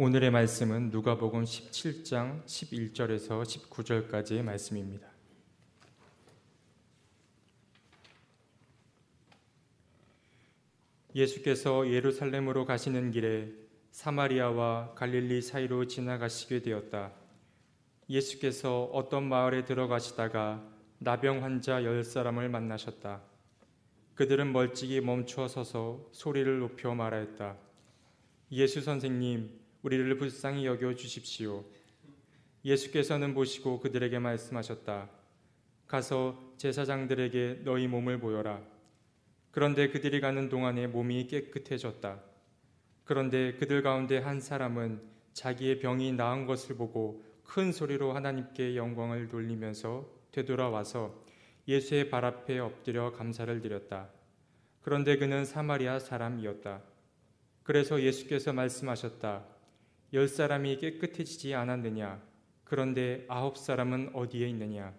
오늘의 말씀은 누가복음 17장 11절에서 19절까지의 말씀입니다. 예수께서 예루살렘으로 가시는 길에 사마리아와 갈릴리 사이로 지나가시게 되었다. 예수께서 어떤 마을에 들어가시다가 나병 환자 열 사람을 만나셨다. 그들은 멀찍이 멈추어 서서 소리를 높여 말하였다. 예수 선생님, 우리를 불쌍히 여겨 주십시오. 예수께서는 보시고 그들에게 말씀하셨다. 가서 제사장들에게 너희 몸을 보여라. 그런데 그들이 가는 동안에 몸이 깨끗해졌다. 그런데 그들 가운데 한 사람은 자기의 병이 나은 것을 보고 큰 소리로 하나님께 영광을 돌리면서 되돌아와서 예수의 발 앞에 엎드려 감사를 드렸다. 그런데 그는 사마리아 사람이었다. 그래서 예수께서 말씀하셨다. 열 사람이 깨끗해지지 않았느냐? 그런데 아홉 사람은 어디에 있느냐?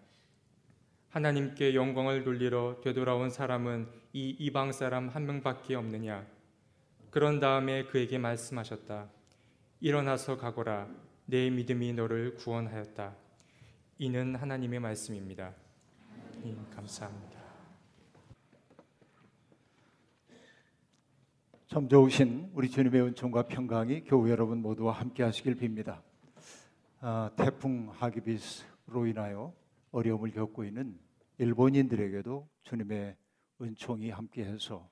하나님께 영광을 돌리러 되돌아온 사람은 이 이방 사람 한 명밖에 없느냐? 그런 다음에 그에게 말씀하셨다. 일어나서 가거라. 내 믿음이 너를 구원하였다. 이는 하나님의 말씀입니다. 감사합니다. 참 좋으신 우리 주님의 은총과 평강이 교회 여러분 모두와 함께 하시길 빕니다. 아, 태풍 하기비스로 인하여 어려움을 겪고 있는 일본인들에게도 주님의 은총이 함께해서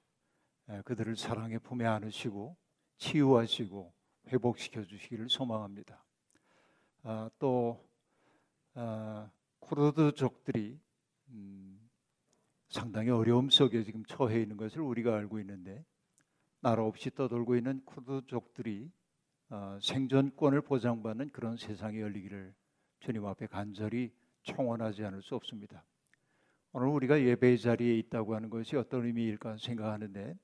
그들을 사랑의 품에 안으시고 치유하시고 회복시켜 주시기를 소망합니다. 아, 또 아, 쿠르드족들이 음, 상당히 어려움 속에 지금 처해 있는 것을 우리가 알고 있는데 나라 없이 떠돌고 있는 쿠르드족들이 어, 생존권을 보장받는 그런 세상이 열리기를 주님 앞에 간절히 청원하지 않을 수 없습니다. 오늘 우리가 예배의 자리에 있다고 하는 것이 어떤 의미일까 생각하는데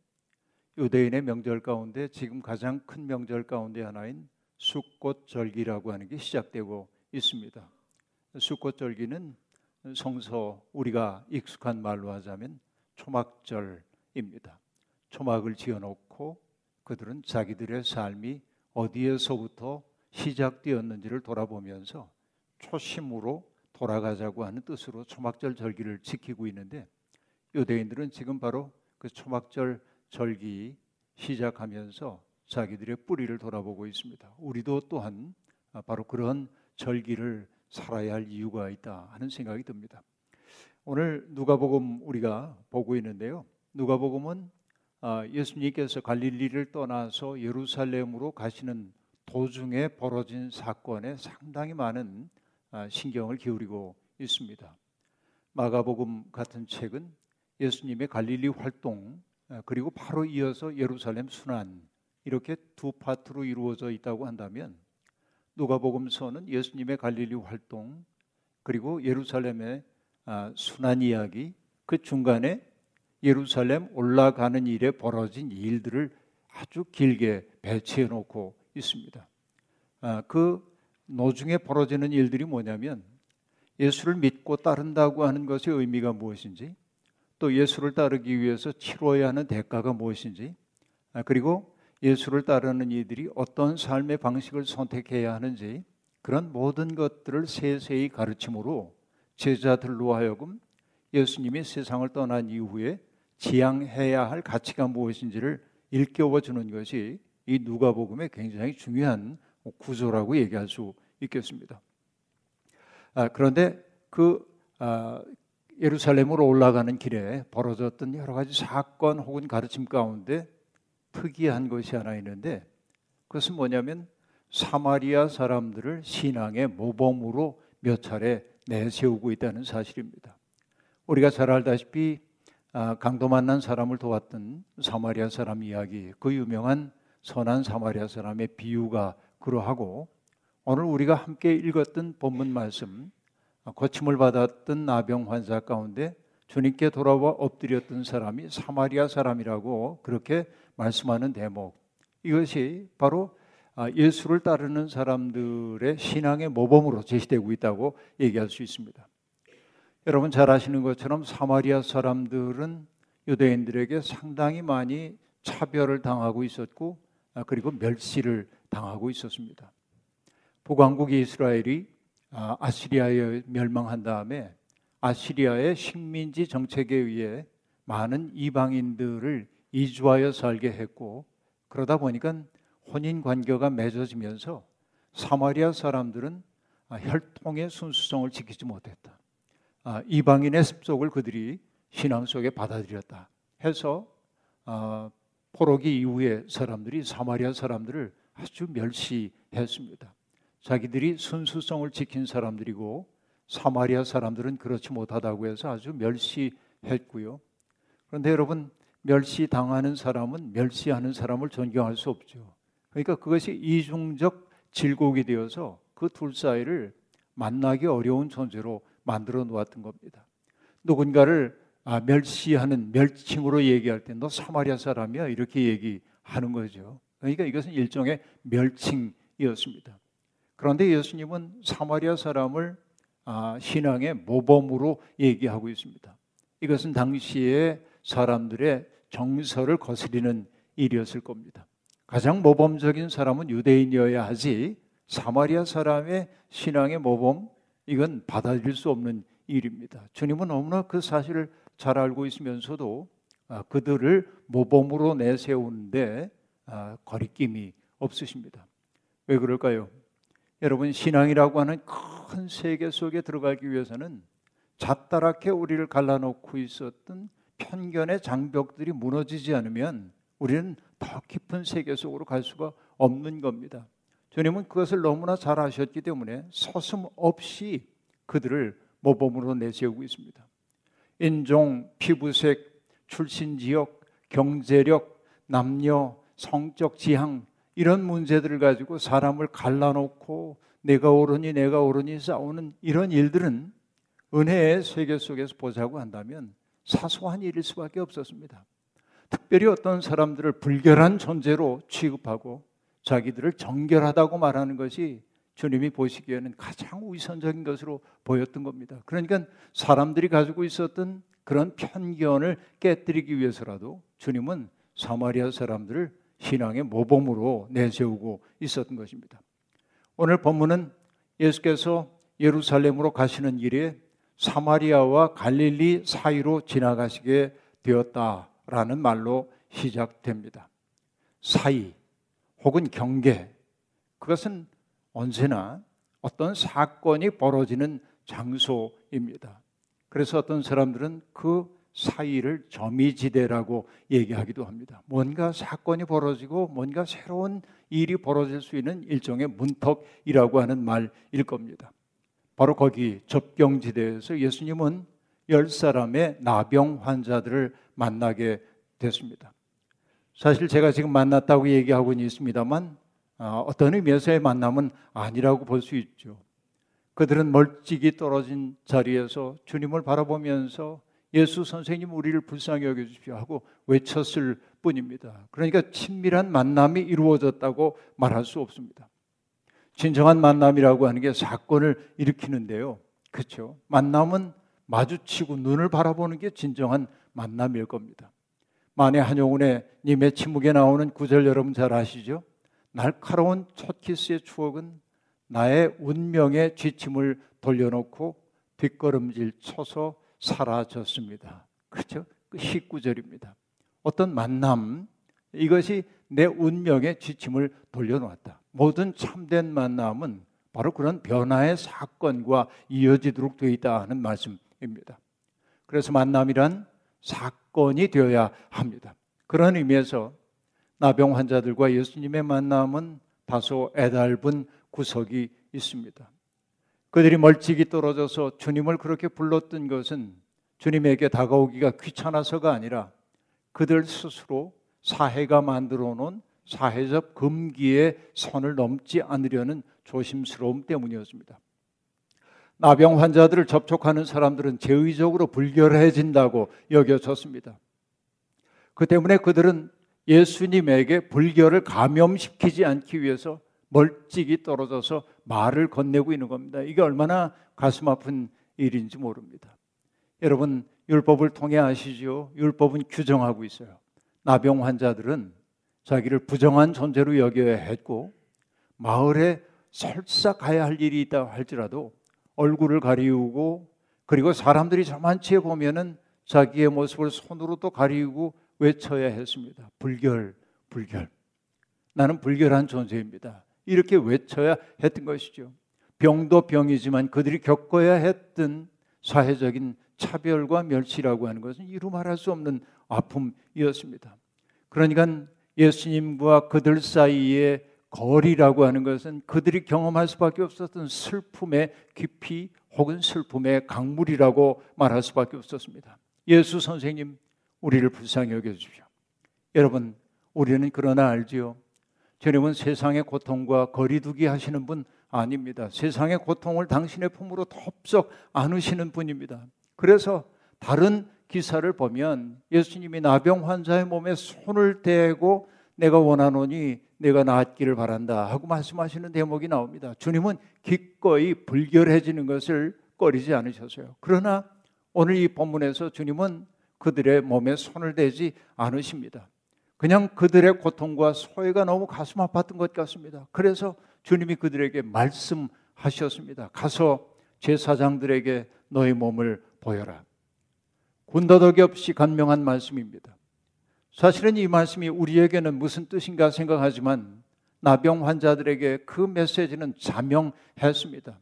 유대인의 명절 가운데 지금 가장 큰 명절 가운데 하나인 숫꽃절기라고 하는 게 시작되고 있습니다. 숫꽃절기는 성서 우리가 익숙한 말로 하자면 초막절입니다. 초막을 지어놓고 그들은 자기들의 삶이 어디에서부터 시작되었는지를 돌아보면서 초심으로 돌아가자고 하는 뜻으로 초막절 절기를 지키고 있는데 유대인들은 지금 바로 그 초막절 절기 시작하면서 자기들의 뿌리를 돌아보고 있습니다. 우리도 또한 바로 그런 절기를 살아야 할 이유가 있다 하는 생각이 듭니다. 오늘 누가복음 우리가 보고 있는데요. 누가복음은 아, 예수님께서 갈릴리를 떠나서 예루살렘으로 가시는 도중에 벌어진 사건에 상당히 많은 아, 신경을 기울이고 있습니다. 마가복음 같은 책은 예수님의 갈릴리 활동 아, 그리고 바로 이어서 예루살렘 순환 이렇게 두 파트로 이루어져 있다고 한다면 누가복음서는 예수님의 갈릴리 활동 그리고 예루살렘의 순환 이야기 그 중간에 예루살렘 올라가는 일에 벌어진 일들을 아주 길게 배치해 놓고 있습니다. 아, 그 노중에 벌어지는 일들이 뭐냐면 예수를 믿고 따른다고 하는 것의 의미가 무엇인지 또 예수를 따르기 위해서 치러야 하는 대가가 무엇인지 아, 그리고 예수를 따르는 이들이 어떤 삶의 방식을 선택해야 하는지 그런 모든 것들을 세세히 가르침으로 제자들로 하여금 예수님이 세상을 떠난 이후에 지향해야 할 가치가 무엇인지를 일깨워 주는 것이 이 누가복음의 굉장히 중요한 구조라고 얘기할 수 있겠습니다. 아, 그런데 그 아, 예루살렘으로 올라가는 길에 벌어졌던 여러 가지 사건 혹은 가르침 가운데 특이한 것이 하나 있는데 그것은 뭐냐면 사마리아 사람들을 신앙의 모범으로 몇 차례 내세우고 있다는 사실입니다. 우리가 잘 알다시피 아, 강도 만난 사람을 도왔던 사마리아 사람 이야기, 그 유명한 선한 사마리아 사람의 비유가 그러하고 오늘 우리가 함께 읽었던 본문 말씀, 거침을 받았던 나병 환자 가운데 주님께 돌아와 엎드렸던 사람이 사마리아 사람이라고 그렇게 말씀하는 대목. 이것이 바로 아, 예수를 따르는 사람들의 신앙의 모범으로 제시되고 있다고 얘기할 수 있습니다. 여러분 잘 아시는 것처럼 사마리아 사람들은 유대인들에게 상당히 많이 차별을 당하고 있었고 아, 그리고 멸시를 당하고 있었습니다. 북왕국 이스라엘이 아, 아시리아에 멸망한 다음에 아시리아의 식민지 정책에 의해 많은 이방인들을 이주하여 살게 했고 그러다 보니까 혼인 관계가 맺어지면서 사마리아 사람들은 아, 혈통의 순수성을 지키지 못했다. 아, 이방인의 습속을 그들이 신앙 속에 받아들였다. 해서 아, 포로기 이후에 사람들이 사마리아 사람들을 아주 멸시했습니다. 자기들이 순수성을 지킨 사람들이고 사마리아 사람들은 그렇지 못하다고 해서 아주 멸시했고요. 그런데 여러분 멸시 당하는 사람은 멸시하는 사람을 존경할 수 없죠. 그러니까 그것이 이중적 질곡이 되어서 그 둘 사이를 만나기 어려운 존재로 만들어 놓았던 겁니다. 누군가를 아, 멸시하는 멸칭으로 얘기할 때 너 사마리아 사람이야 이렇게 얘기하는 거죠. 그러니까 이것은 일종의 멸칭이었습니다. 그런데 예수님은 사마리아 사람을 아, 신앙의 모범으로 얘기하고 있습니다. 이것은 당시에 사람들의 정서를 거스리는 일이었을 겁니다. 가장 모범적인 사람은 유대인이어야 하지 사마리아 사람의 신앙의 모범 이건 받아들일 수 없는 일입니다. 주님은 너무나 그 사실을 잘 알고 있으면서도 아, 그들을 모범으로 내세우는데 아, 거리낌이 없으십니다. 왜 그럴까요? 여러분 신앙이라고 하는 큰 세계 속에 들어가기 위해서는 잣다랗게 우리를 갈라놓고 있었던 편견의 장벽들이 무너지지 않으면 우리는 더 깊은 세계 속으로 갈 수가 없는 겁니다. 주님은 그것을 너무나 잘 아셨기 때문에 서슴없이 그들을 모범으로 내세우고 있습니다. 인종, 피부색, 출신 지역, 경제력, 남녀, 성적 지향 이런 문제들을 가지고 사람을 갈라놓고 내가 옳으니 내가 옳으니 싸우는 이런 일들은 은혜의 세계 속에서 보자고 한다면 사소한 일일 수밖에 없었습니다. 특별히 어떤 사람들을 불결한 존재로 취급하고 자기들을 정결하다고 말하는 것이 주님이 보시기에는 가장 위선적인 것으로 보였던 겁니다. 그러니까 사람들이 가지고 있었던 그런 편견을 깨뜨리기 위해서라도 주님은 사마리아 사람들을 신앙의 모범으로 내세우고 있었던 것입니다. 오늘 본문은 예수께서 예루살렘으로 가시는 길에 사마리아와 갈릴리 사이로 지나가시게 되었다라는 말로 시작됩니다. 사이 혹은 경계 그것은 언제나 어떤 사건이 벌어지는 장소입니다. 그래서 어떤 사람들은 그 사이를 점이지대라고 얘기하기도 합니다. 뭔가 사건이 벌어지고 뭔가 새로운 일이 벌어질 수 있는 일종의 문턱이라고 하는 말일 겁니다. 바로 거기 접경지대에서 예수님은 열 사람의 나병 환자들을 만나게 됐습니다. 사실 제가 지금 만났다고 얘기하고는 있습니다만 아, 어떤 의미에서의 만남은 아니라고 볼 수 있죠. 그들은 멀찍이 떨어진 자리에서 주님을 바라보면서 예수 선생님 우리를 불쌍히 여겨 주십시오 하고 외쳤을 뿐입니다. 그러니까 친밀한 만남이 이루어졌다고 말할 수 없습니다. 진정한 만남이라고 하는 게 사건을 일으키는데요. 그렇죠? 만남은 마주치고 눈을 바라보는 게 진정한 만남일 겁니다. 만해 한용운의 님의 침묵에 나오는 구절 여러분 잘 아시죠? 날카로운 첫 키스의 추억은 나의 운명의 지침을 돌려놓고 뒷걸음질 쳐서 사라졌습니다. 그렇죠? 그 19절입니다. 어떤 만남, 이것이 내 운명의 지침을 돌려놓았다. 모든 참된 만남은 바로 그런 변화의 사건과 이어지도록 되어 있다 하는 말씀입니다. 그래서 만남이란 사건이 되어야 합니다. 그런 의미에서 나병 환자들과 예수님의 만남은 다소 애달은 구석이 있습니다. 그들이 멀찍이 떨어져서 주님을 그렇게 불렀던 것은 주님에게 다가오기가 귀찮아서가 아니라 그들 스스로 사회가 만들어 놓은 사회적 금기의 선을 넘지 않으려는 조심스러움 때문이었습니다. 나병 환자들을 접촉하는 사람들은 제의적으로 불결해진다고 여겨졌습니다. 그 때문에 그들은 예수님에게 불결을 감염시키지 않기 위해서 멀찍이 떨어져서 말을 건네고 있는 겁니다. 이게 얼마나 가슴 아픈 일인지 모릅니다. 여러분 율법을 통해 아시죠? 율법은 규정하고 있어요. 나병 환자들은 자기를 부정한 존재로 여겨야 했고 마을에 설사 가야 할 일이 있다 할지라도 얼굴을 가리우고 그리고 사람들이 저만치에 보면은 자기의 모습을 손으로 또 가리우고 외쳐야 했습니다. 불결, 불결. 나는 불결한 존재입니다. 이렇게 외쳐야 했던 것이죠. 병도 병이지만 그들이 겪어야 했던 사회적인 차별과 멸시라고 하는 것은 이루 말할 수 없는 아픔이었습니다. 그러니까 예수님과 그들 사이에 거리라고 하는 것은 그들이 경험할 수밖에 없었던 슬픔의 깊이 혹은 슬픔의 강물이라고 말할 수밖에 없었습니다. 예수 선생님, 우리를 불쌍히 여겨주십시오. 여러분, 우리는 그러나 알지요. 주님은 세상의 고통과 거리두기 하시는 분 아닙니다. 세상의 고통을 당신의 품으로 덥석 안으시는 분입니다. 그래서 다른 기사를 보면 예수님이 나병 환자의 몸에 손을 대고 내가 원하노니 내가 낫기를 바란다 하고 말씀하시는 대목이 나옵니다. 주님은 기꺼이 불결해지는 것을 꺼리지 않으셨어요. 그러나 오늘 이 본문에서 주님은 그들의 몸에 손을 대지 않으십니다. 그냥 그들의 고통과 소외가 너무 가슴 아팠던 것 같습니다. 그래서 주님이 그들에게 말씀하셨습니다. 가서 제사장들에게 너희 몸을 보여라. 군더더기 없이 간명한 말씀입니다. 사실은 이 말씀이 우리에게는 무슨 뜻인가 생각하지만 나병 환자들에게 그 메시지는 자명했습니다.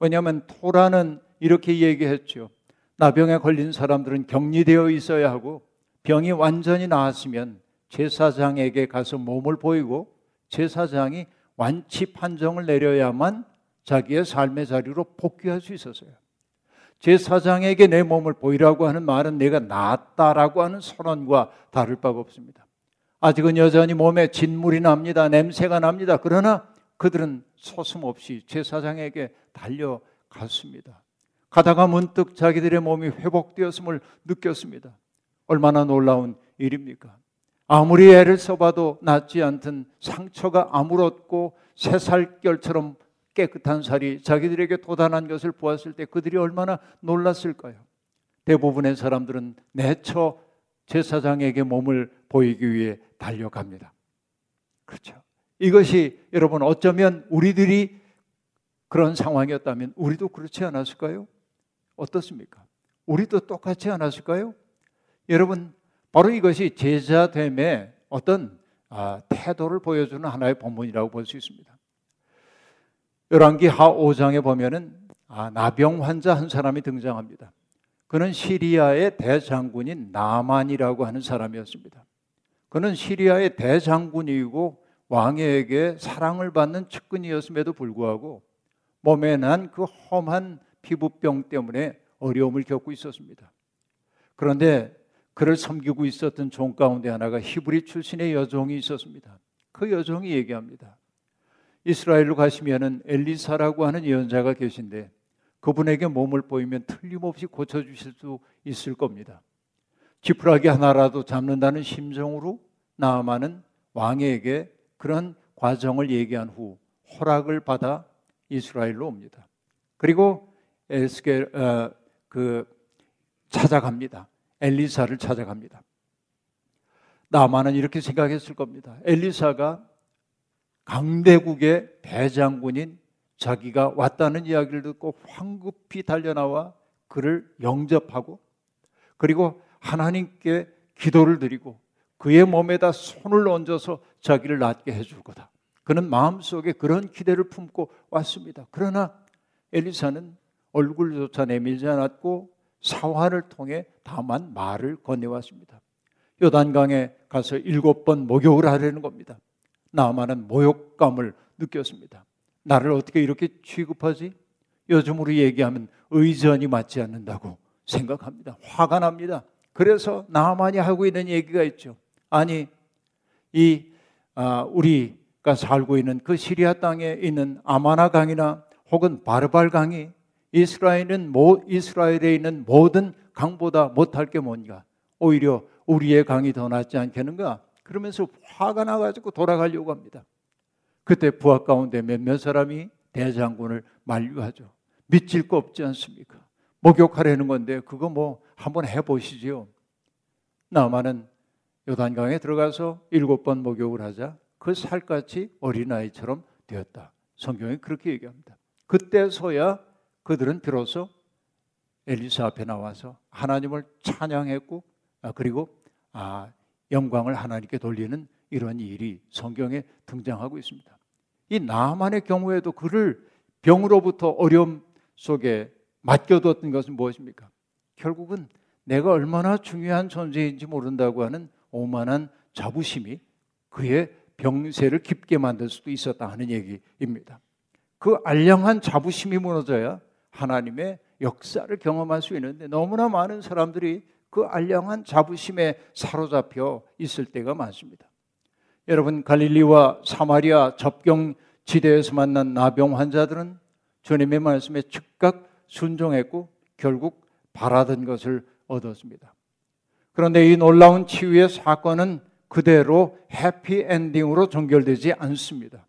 왜냐하면 토라는 이렇게 얘기했죠. 나병에 걸린 사람들은 격리되어 있어야 하고 병이 완전히 나았으면 제사장에게 가서 몸을 보이고 제사장이 완치 판정을 내려야만 자기의 삶의 자리로 복귀할 수 있었어요. 제사장에게 내 몸을 보이라고 하는 말은 내가 낫다라고 하는 선언과 다를 바가 없습니다. 아직은 여전히 몸에 진물이 납니다. 냄새가 납니다. 그러나 그들은 소슴없이 제사장에게 달려갔습니다. 가다가 문득 자기들의 몸이 회복되었음을 느꼈습니다. 얼마나 놀라운 일입니까? 아무리 애를 써봐도 낫지 않던 상처가 아물었고 새살결처럼 깨끗한 살이 자기들에게 도단한 것을 보았을 때 그들이 얼마나 놀랐을까요? 대부분의 사람들은 내처 제사장에게 몸을 보이기 위해 달려갑니다. 그렇죠. 이것이 여러분 어쩌면 우리들이 그런 상황이었다면 우리도 그렇지 않았을까요? 어떻습니까? 우리도 똑같지 않았을까요? 여러분 바로 이것이 제자됨의 어떤 아, 태도를 보여주는 하나의 본문이라고 볼 수 있습니다. 열왕기 하 5장에 보면은 아, 나병 환자 한 사람이 등장합니다. 그는 시리아의 대장군인 나만이라고 하는 사람이었습니다. 그는 시리아의 대장군이고 왕에게 사랑을 받는 측근이었음에도 불구하고 몸에 난 그 험한 피부병 때문에 어려움을 겪고 있었습니다. 그런데 그를 섬기고 있었던 종 가운데 하나가 히브리 출신의 여종이 있었습니다. 그 여종이 얘기합니다. 이스라엘로 가시면은 엘리사라고 하는 예언자가 계신데 그분에게 몸을 보이면 틀림없이 고쳐 주실 수 있을 겁니다. 지푸라기 하나라도 잡는다는 심정으로 나아만은 왕에게 그런 과정을 얘기한 후 허락을 받아 이스라엘로 옵니다. 그리고 에스겔 어, 그 찾아갑니다. 엘리사를 찾아갑니다. 나만은 이렇게 생각했을 겁니다. 엘리사가 강대국의 대장군인 자기가 왔다는 이야기를 듣고 황급히 달려나와 그를 영접하고 그리고 하나님께 기도를 드리고 그의 몸에다 손을 얹어서 자기를 낫게 해줄 거다. 그는 마음속에 그런 기대를 품고 왔습니다. 그러나 엘리사는 얼굴조차 내밀지 않았고 사활을 통해 다만 말을 건네왔습니다. 요단강에 가서 일곱 번 목욕을 하려는 겁니다. 나만은 모욕감을 느꼈습니다. 나를 어떻게 이렇게 취급하지? 요즘으로 얘기하면 의전이 맞지 않는다고 생각합니다. 화가 납니다. 그래서 나만이 하고 있는 얘기가 있죠. 아니, 이, 아, 우리가 살고 있는 그 시리아 땅에 있는 아마나 강이나 혹은 바르발 강이 이스라엘은 모, 이스라엘에 있는 모든 강보다 못할 게 뭔가? 오히려 우리의 강이 더 낫지 않겠는가? 그러면서 화가 나가지고 돌아가려고 합니다. 그때 부하 가운데 몇몇 사람이 대장군을 만류하죠. 믿질 거 없지 않습니까? 목욕하려는 건데 그거 뭐 한번 해보시지요. 나만은 요단강에 들어가서 일곱 번 목욕을 하자 그 살같이 어린아이처럼 되었다. 성경에 그렇게 얘기합니다. 그때서야 그들은 비로소 엘리사 앞에 나와서 하나님을 찬양했고 아, 그리고 아, 영광을 하나님께 돌리는 이런 일이 성경에 등장하고 있습니다. 이 나만의 경우에도 그를 병으로부터 어려움 속에 맡겨뒀던 것은 무엇입니까? 결국은 내가 얼마나 중요한 존재인지 모른다고 하는 오만한 자부심이 그의 병세를 깊게 만들 수도 있었다 하는 얘기입니다. 그 알량한 자부심이 무너져야 하나님의 역사를 경험할 수 있는데 너무나 많은 사람들이 그 알량한 자부심에 사로잡혀 있을 때가 많습니다. 여러분 갈릴리와 사마리아 접경 지대에서 만난 나병 환자들은 주님의 말씀에 즉각 순종했고 결국 바라던 것을 얻었습니다. 그런데 이 놀라운 치유의 사건은 그대로 해피 엔딩으로 종결되지 않습니다.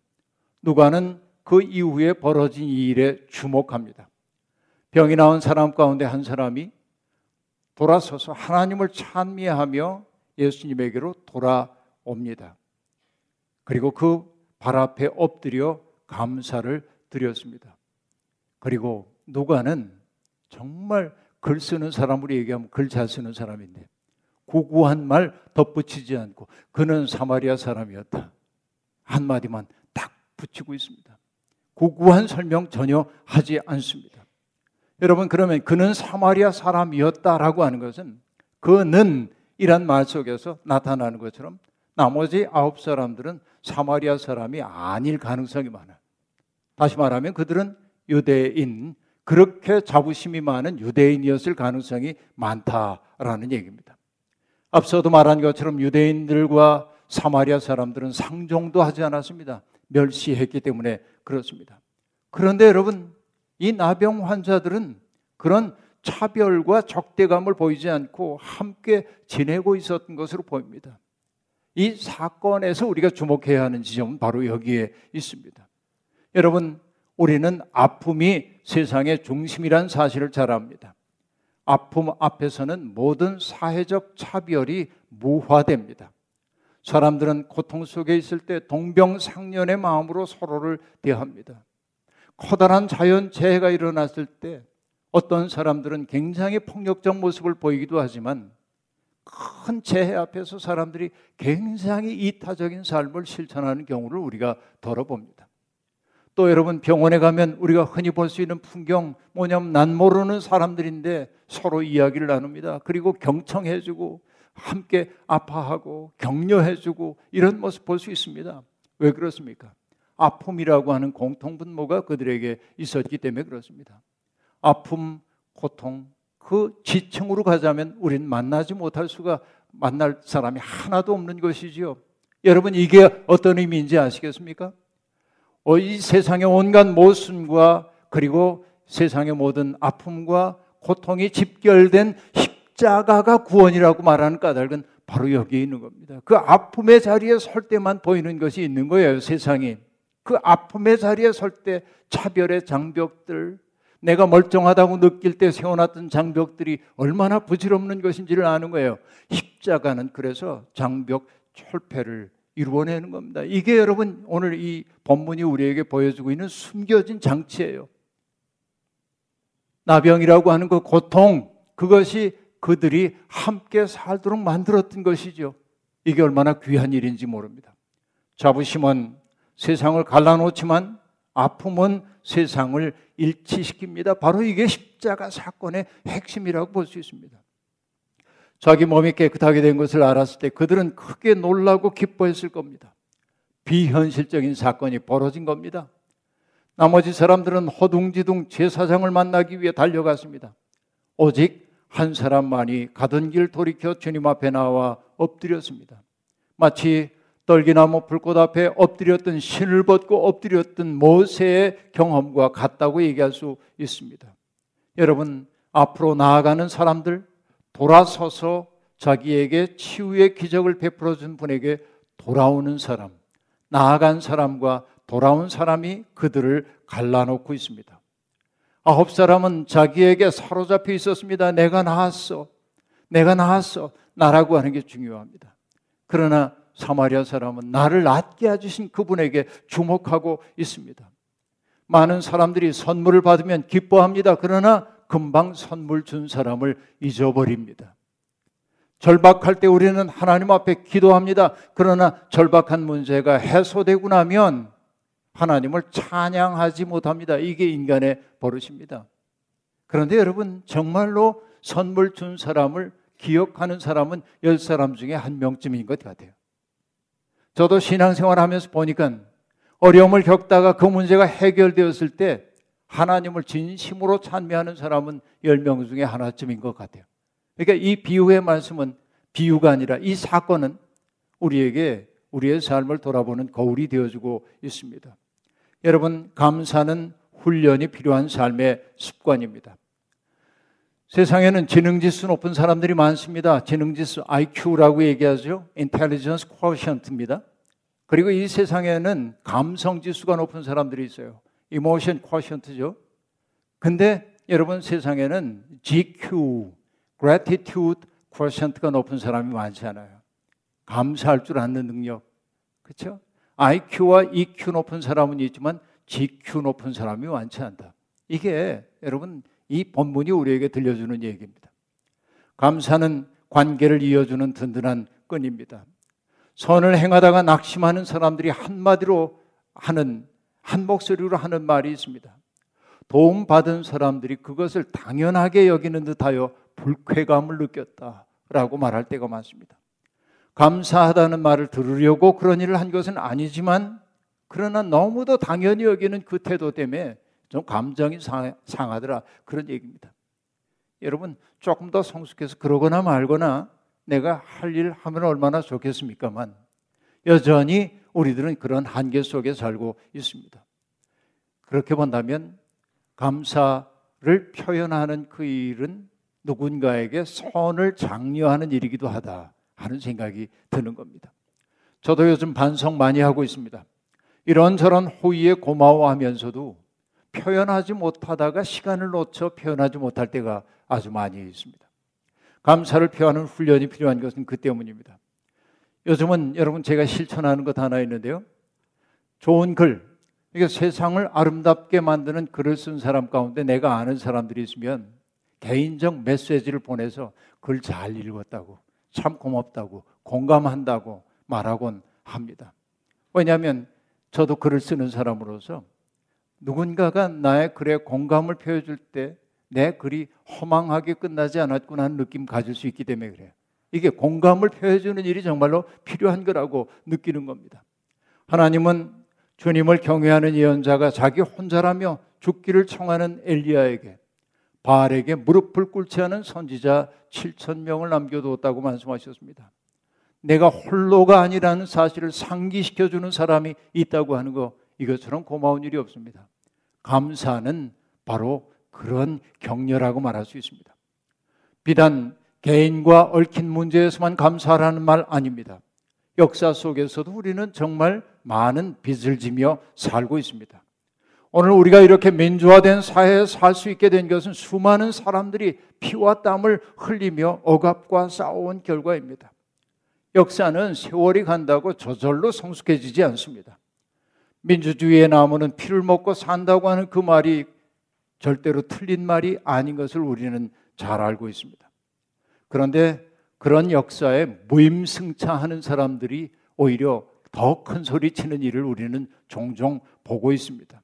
누가는 그 이후에 벌어진 이 일에 주목합니다. 병이 나온 사람 가운데 한 사람이 돌아서서 하나님을 찬미하며 예수님에게로 돌아옵니다. 그리고 그 발 앞에 엎드려 감사를 드렸습니다. 그리고 누가는 정말 글 쓰는 사람으로 얘기하면 글 잘 쓰는 사람인데 고고한 말 덧붙이지 않고 그는 사마리아 사람이었다. 한마디만 딱 붙이고 있습니다. 고고한 설명 전혀 하지 않습니다. 여러분 그러면 그는 사마리아 사람이었다라고 하는 것은 그는 이란 말 속에서 나타나는 것처럼 나머지 아홉 사람들은 사마리아 사람이 아닐 가능성이 많아요. 다시 말하면 그들은 유대인, 그렇게 자부심이 많은 유대인이었을 가능성이 많다라는 얘기입니다. 앞서도 말한 것처럼 유대인들과 사마리아 사람들은 상종도 하지 않았습니다. 멸시했기 때문에 그렇습니다. 그런데 여러분, 이 나병 환자들은 그런 차별과 적대감을 보이지 않고 함께 지내고 있었던 것으로 보입니다. 이 사건에서 우리가 주목해야 하는 지점은 바로 여기에 있습니다. 여러분, 우리는 아픔이 세상의 중심이란 사실을 잘 압니다. 아픔 앞에서는 모든 사회적 차별이 무화됩니다. 사람들은 고통 속에 있을 때 동병상련의 마음으로 서로를 대합니다. 커다란 자연 재해가 일어났을 때 어떤 사람들은 굉장히 폭력적 모습을 보이기도 하지만 큰 재해 앞에서 사람들이 굉장히 이타적인 삶을 실천하는 경우를 우리가 덜어 봅니다. 또 여러분 병원에 가면 우리가 흔히 볼 수 있는 풍경 뭐냐면 난 모르는 사람들인데 서로 이야기를 나눕니다. 그리고 경청해주고 함께 아파하고 격려해주고 이런 모습 볼 수 있습니다. 왜 그렇습니까? 아픔이라고 하는 공통분모가 그들에게 있었기 때문에 그렇습니다. 아픔, 고통, 그 지층으로 가자면 우리는 만나지 못할 수가 만날 사람이 하나도 없는 것이지요. 여러분 이게 어떤 의미인지 아시겠습니까? 어, 이 세상의 온갖 모순과 그리고 세상의 모든 아픔과 고통이 집결된 십자가가 구원이라고 말하는 까닭은 바로 여기에 있는 겁니다. 그 아픔의 자리에 설 때만 보이는 것이 있는 거예요, 세상이. 그 아픔의 자리에 설 때 차별의 장벽들, 내가 멀쩡하다고 느낄 때 세워놨던 장벽들이 얼마나 부질없는 것인지를 아는 거예요. 십자가는 그래서 장벽 철폐를 이루어내는 겁니다. 이게 여러분 오늘 이 본문이 우리에게 보여주고 있는 숨겨진 장치예요. 나병이라고 하는 그 고통, 그것이 그들이 함께 살도록 만들었던 것이죠. 이게 얼마나 귀한 일인지 모릅니다. 자부심은 세상을 갈라놓지만 아픔은 세상을 일치시킵니다. 바로 이게 십자가 사건의 핵심이라고 볼 수 있습니다. 자기 몸이 깨끗하게 된 것을 알았을 때 그들은 크게 놀라고 기뻐했을 겁니다. 비현실적인 사건이 벌어진 겁니다. 나머지 사람들은 허둥지둥 제사장을 만나기 위해 달려갔습니다. 오직 한 사람만이 가던 길 돌이켜 주님 앞에 나와 엎드렸습니다. 마치 떨기나무 불꽃 앞에 엎드렸던 신을 벗고 엎드렸던 모세의 경험과 같다고 얘기할 수 있습니다. 여러분, 앞으로 나아가는 사람들, 돌아서서 자기에게 치유의 기적을 베풀어 준 분에게 돌아오는 사람, 나아간 사람과 돌아온 사람이 그들을 갈라놓고 있습니다. 아홉 사람은 자기에게 사로잡혀 있었습니다. 내가 나았어. 내가 나았어. 나라고 하는 게 중요합니다. 그러나 사마리아 사람은 나를 낫게 해주신 그분에게 주목하고 있습니다. 많은 사람들이 선물을 받으면 기뻐합니다. 그러나 금방 선물 준 사람을 잊어버립니다. 절박할 때 우리는 하나님 앞에 기도합니다. 그러나 절박한 문제가 해소되고 나면 하나님을 찬양하지 못합니다. 이게 인간의 버릇입니다. 그런데 여러분, 정말로 선물 준 사람을 기억하는 사람은 열 사람 중에 한 명쯤인 것 같아요. 저도 신앙생활 하면서 보니까 어려움을 겪다가 그 문제가 해결되었을 때 하나님을 진심으로 찬미하는 사람은 열명 중에 하나쯤인 것 같아요. 그러니까 이 비유의 말씀은 비유가 아니라 이 사건은 우리에게 우리의 삶을 돌아보는 거울이 되어주고 있습니다. 여러분, 감사는 훈련이 필요한 삶의 습관입니다. 세상에는 지능지수 높은 사람들이 많습니다. 지능지수 IQ라고 얘기하죠. Intelligence Quotient입니다. 그리고 이 세상에는 감성지수가 높은 사람들이 있어요. Emotion Quotient죠. 근데 여러분 세상에는 GQ, Gratitude Quotient가 높은 사람이 많지 않아요. 감사할 줄 아는 능력. 그렇죠? IQ와 EQ 높은 사람은 있지만 GQ 높은 사람이 많지 않다. 이게 여러분 이 본문이 우리에게 들려주는 얘기입니다. 감사는 관계를 이어주는 든든한 끈입니다. 선을 행하다가 낙심하는 사람들이 한마디로 하는 한 목소리로 하는 말이 있습니다. 도움받은 사람들이 그것을 당연하게 여기는 듯하여 불쾌감을 느꼈다라고 말할 때가 많습니다. 감사하다는 말을 들으려고 그런 일을 한 것은 아니지만 그러나 너무도 당연히 여기는 그 태도 때문에 좀 감정이 상하더라 그런 얘기입니다. 여러분 조금 더 성숙해서 그러거나 말거나 내가 할 일 하면 얼마나 좋겠습니까만 여전히 우리들은 그런 한계 속에 살고 있습니다. 그렇게 본다면 감사를 표현하는 그 일은 누군가에게 선을 장려하는 일이기도 하다 하는 생각이 드는 겁니다. 저도 요즘 반성 많이 하고 있습니다. 이런저런 호의에 고마워하면서도 표현하지 못하다가 시간을 놓쳐 표현하지 못할 때가 아주 많이 있습니다. 감사를 표하는 훈련이 필요한 것은 그 때문입니다. 요즘은 여러분 제가 실천하는 것 하나 있는데요. 좋은 글, 이게 세상을 아름답게 만드는 글을 쓴 사람 가운데 내가 아는 사람들이 있으면 개인적 메시지를 보내서 글 잘 읽었다고, 참 고맙다고, 공감한다고 말하곤 합니다. 왜냐하면 저도 글을 쓰는 사람으로서 누군가가 나의 글에 공감을 표해줄 때 내 글이 허망하게 끝나지 않았구나 하는 느낌 가질 수 있기 때문에 그래요. 이게 공감을 표해주는 일이 정말로 필요한 거라고 느끼는 겁니다. 하나님은 주님을 경외하는 예언자가 자기 혼자라며 죽기를 청하는 엘리야에게 바알에게 무릎을 꿇지 않은 선지자 7천 명을 남겨두었다고 말씀하셨습니다. 내가 홀로가 아니라는 사실을 상기시켜 주는 사람이 있다고 하는 거 이것처럼 고마운 일이 없습니다. 감사는 바로 그런 격려라고 말할 수 있습니다. 비단 개인과 얽힌 문제에서만 감사하라는 말 아닙니다. 역사 속에서도 우리는 정말 많은 빚을 지며 살고 있습니다. 오늘 우리가 이렇게 민주화된 사회에 살 수 있게 된 것은 수많은 사람들이 피와 땀을 흘리며 억압과 싸워온 결과입니다. 역사는 세월이 간다고 저절로 성숙해지지 않습니다. 민주주의의 나무는 피를 먹고 산다고 하는 그 말이 절대로 틀린 말이 아닌 것을 우리는 잘 알고 있습니다. 그런데 그런 역사에 무임승차하는 사람들이 오히려 더 큰 소리 치는 일을 우리는 종종 보고 있습니다.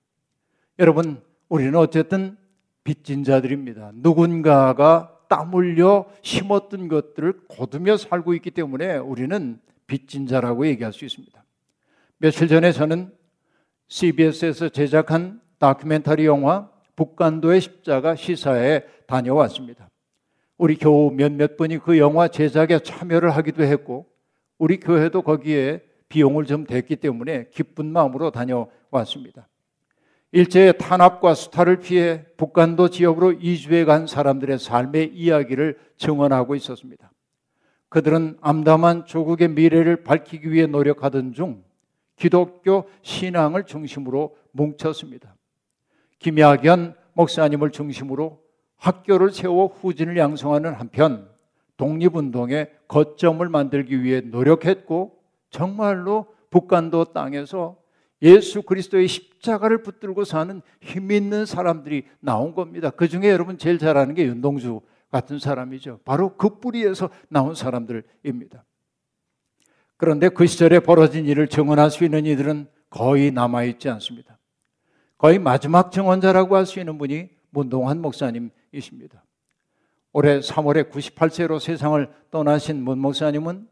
여러분, 우리는 어쨌든 빚진 자들입니다. 누군가가 땀 흘려 심었던 것들을 거두며 살고 있기 때문에 우리는 빚진 자라고 얘기할 수 있습니다. 며칠 전에 저는 CBS에서 제작한 다큐멘터리 영화 북간도의 십자가 시사에 다녀왔습니다. 우리 교우 몇몇 분이 그 영화 제작에 참여를 하기도 했고 우리 교회도 거기에 비용을 좀 댔기 때문에 기쁜 마음으로 다녀왔습니다. 일제의 탄압과 수탈을 피해 북간도 지역으로 이주해 간 사람들의 삶의 이야기를 증언하고 있었습니다. 그들은 암담한 조국의 미래를 밝히기 위해 노력하던 중 기독교 신앙을 중심으로 뭉쳤습니다. 김야견 목사님을 중심으로 학교를 세워 후진을 양성하는 한편 독립운동의 거점을 만들기 위해 노력했고 정말로 북간도 땅에서 예수 그리스도의 십자가를 붙들고 사는 힘 있는 사람들이 나온 겁니다. 그 중에 여러분 제일 잘 아는 게 윤동주 같은 사람이죠. 바로 그 뿌리에서 나온 사람들입니다. 그런데 그 시절에 벌어진 일을 증언할 수 있는 이들은 거의 남아있지 않습니다. 거의 마지막 증언자라고 할 수 있는 분이 문동환 목사님이십니다. 올해 3월에 98세로 세상을 떠나신 문 목사님은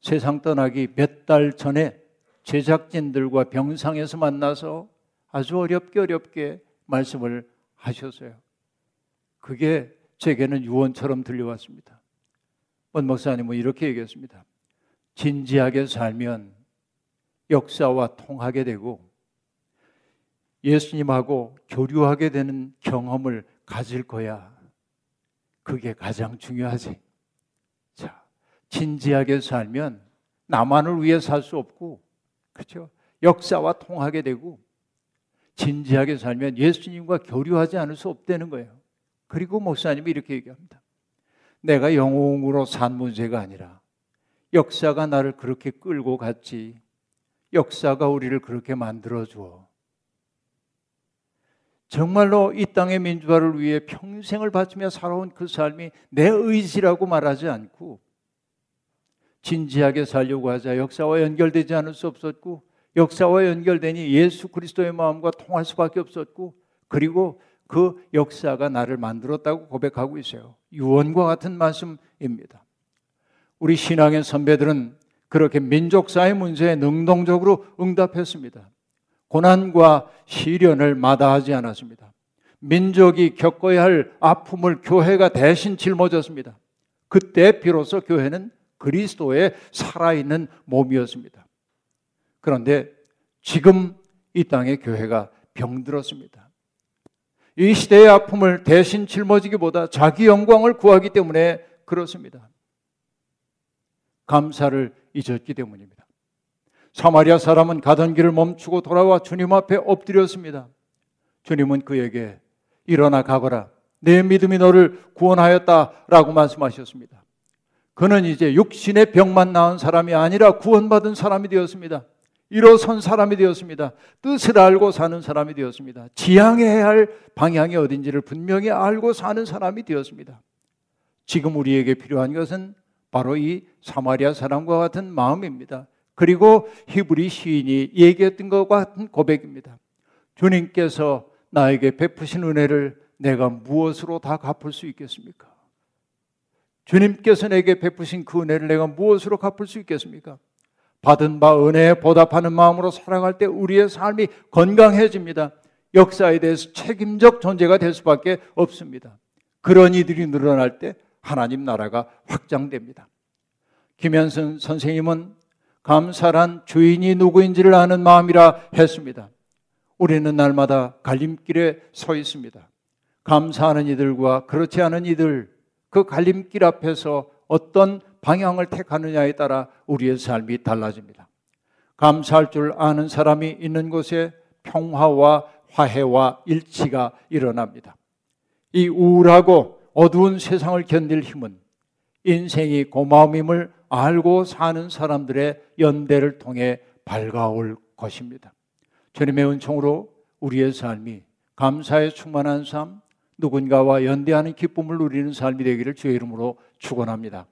세상 떠나기 몇 달 전에 제작진들과 병상에서 만나서 아주 어렵게 어렵게 말씀을 하셨어요. 그게 제게는 유언처럼 들려왔습니다. 문 목사님은 이렇게 얘기했습니다. 진지하게 살면 역사와 통하게 되고 예수님하고 교류하게 되는 경험을 가질 거야. 그게 가장 중요하지. 자, 진지하게 살면 나만을 위해 살 수 없고, 그렇죠? 역사와 통하게 되고, 진지하게 살면 예수님과 교류하지 않을 수 없다는 거예요. 그리고 목사님이 이렇게 얘기합니다. 내가 영웅으로 산 문제가 아니라 역사가 나를 그렇게 끌고 갔지. 역사가 우리를 그렇게 만들어 주어. 정말로 이 땅의 민주화를 위해 평생을 바치며 살아온 그 삶이 내 의지라고 말하지 않고 진지하게 살려고 하자 역사와 연결되지 않을 수 없었고 역사와 연결되니 예수 그리스도의 마음과 통할 수밖에 없었고 그리고 그 역사가 나를 만들었다고 고백하고 있어요. 유언과 같은 말씀입니다. 우리 신앙의 선배들은 그렇게 민족사의 문제에 능동적으로 응답했습니다. 고난과 시련을 마다하지 않았습니다. 민족이 겪어야 할 아픔을 교회가 대신 짊어졌습니다. 그때 비로소 교회는 그리스도의 살아있는 몸이었습니다. 그런데 지금 이 땅의 교회가 병들었습니다. 이 시대의 아픔을 대신 짊어지기보다 자기 영광을 구하기 때문에 그렇습니다. 감사를 잊었기 때문입니다. 사마리아 사람은 가던 길을 멈추고 돌아와 주님 앞에 엎드렸습니다. 주님은 그에게 일어나 가거라. 내 믿음이 너를 구원하였다 라고 말씀하셨습니다. 그는 이제 육신의 병만 나은 사람이 아니라 구원받은 사람이 되었습니다. 일어선 사람이 되었습니다. 뜻을 알고 사는 사람이 되었습니다. 지향해야 할 방향이 어딘지를 분명히 알고 사는 사람이 되었습니다. 지금 우리에게 필요한 것은 바로 이 사마리아 사람과 같은 마음입니다. 그리고 히브리 시인이 얘기했던 것과 같은 고백입니다. 주님께서 나에게 베푸신 은혜를 내가 무엇으로 다 갚을 수 있겠습니까? 주님께서 내게 베푸신 그 은혜를 내가 무엇으로 갚을 수 있겠습니까? 받은 바 은혜에 보답하는 마음으로 살아갈 때 우리의 삶이 건강해집니다. 역사에 대해서 책임적 존재가 될 수밖에 없습니다. 그런 이들이 늘어날 때 하나님 나라가 확장됩니다. 김현선 선생님은 감사란 주인이 누구인지를 아는 마음이라 했습니다. 우리는 날마다 갈림길에 서 있습니다. 감사하는 이들과 그렇지 않은 이들, 그 갈림길 앞에서 어떤 방향을 택하느냐에 따라 우리의 삶이 달라집니다. 감사할 줄 아는 사람이 있는 곳에 평화와 화해와 일치가 일어납니다. 이 우울하고 어두운 세상을 견딜 힘은 인생이 고마움임을 알고 사는 사람들의 연대를 통해 밝아올 것입니다. 주님의 은총으로 우리의 삶이 감사에 충만한 삶, 누군가와 연대하는 기쁨을 누리는 삶이 되기를 주의 이름으로 축원합니다.